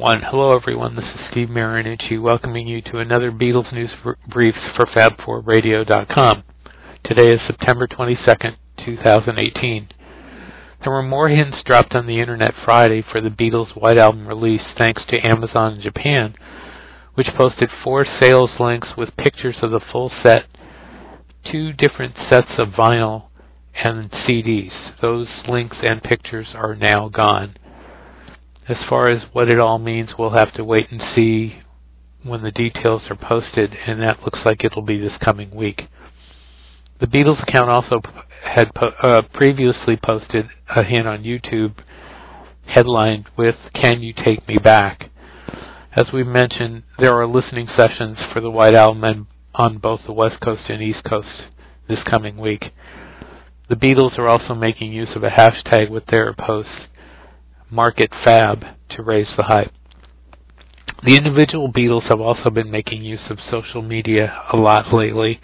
one. Hello, everyone. This is Steve Marinucci welcoming you to another Beatles News Briefs for Fab4Radio.com. Today is September 22nd, 2018. There were more hints dropped on the internet Friday for the Beatles' White Album release thanks to Amazon Japan, which posted four sales links with pictures of the full set, two different sets of vinyl, and CDs. Those links and pictures are now gone. As far as what it all means, we'll have to wait and see when the details are posted, and that looks like it'll be this coming week. The Beatles account also had po- uh, previously posted a hint on YouTube headlined with Can You Take Me Back? As we mentioned, there are listening sessions for the White Album on both the West Coast and East Coast this coming week. The Beatles are also making use of a hashtag with their posts, Market Fab, to raise the hype. The individual Beatles have also been making use of social media a lot lately.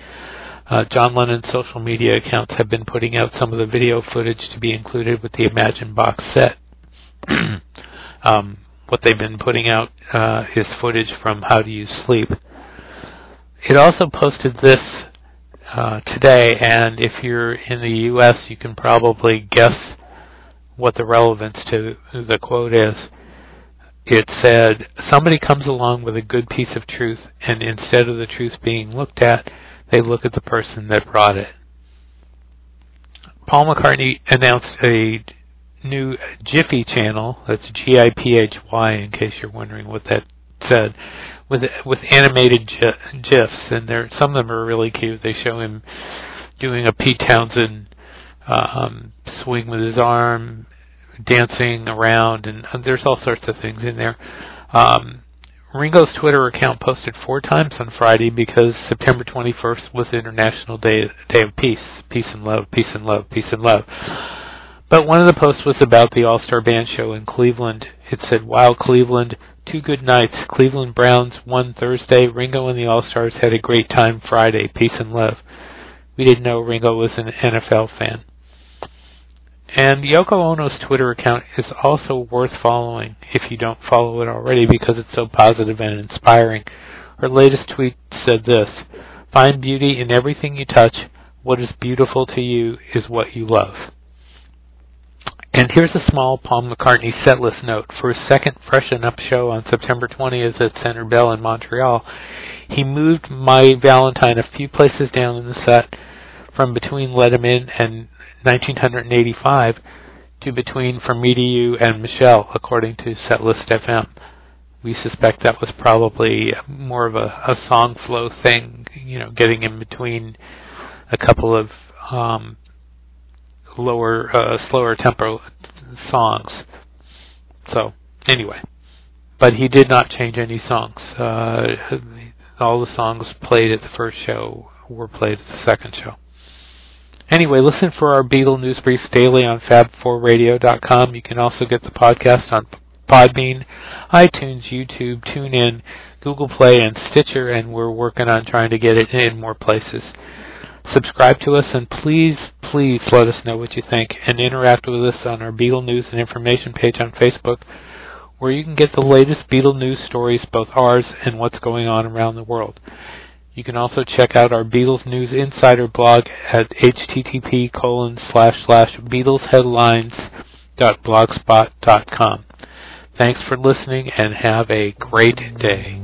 Uh, John Lennon's social media accounts have been putting out some of the video footage to be included with the Imagine box set. um, what they've been putting out uh, is footage from How Do You Sleep. It also posted this uh, today, and if you're in the U.S., you can probably guess what the relevance to the quote is. It said, Somebody comes along with a good piece of truth, and instead of the truth being looked at, they look at the person that brought it. Paul McCartney announced a new GIPHY channel. That's G-I-P-H-Y, in case you're wondering what that said, with with animated gifs, and there some of them are really cute. They show him doing a Pete Townshend um, swing with his arm, dancing around, and, and there's all sorts of things in there. Um, Ringo's Twitter account posted four times on Friday because September 21st was International Day Day of Peace, peace and love, peace and love, peace and love. But one of the posts was about the All-Star Band show in Cleveland. It said, "Wow, Cleveland, two good nights. Cleveland Browns won Thursday. Ringo and the All-Stars had a great time Friday. Peace and love." We didn't know Ringo was an NFL fan. And Yoko Ono's Twitter account is also worth following if you don't follow it already because it's so positive and inspiring. Her latest tweet said this Find beauty in everything you touch. What is beautiful to you is what you love. And here's a small Paul McCartney setlist note. For his second Freshen Up show on September 20th at Centre Bell in Montreal, he moved My Valentine a few places down in the set from between Let 'Em In and 1985 to between From Me to You and Michelle, according to Setlist FM. We suspect that was probably more of a, a song flow thing, you know, getting in between a couple of um, lower, uh, slower tempo songs. So, anyway. But he did not change any songs. Uh, all the songs played at the first show were played at the second show. Anyway, listen for our Beatle News Briefs daily on fab4radio.com. You can also get the podcast on Podbean, iTunes, YouTube, TuneIn, Google Play, and Stitcher, and we're working on trying to get it in more places. Subscribe to us, and please, please let us know what you think, and interact with us on our Beatle News and Information page on Facebook, where you can get the latest Beatle news stories, both ours and what's going on around the world. You can also check out our Beatles News Insider blog at http colon slash slash BeatlesHeadlines.blogspot.com. Thanks for listening and have a great day.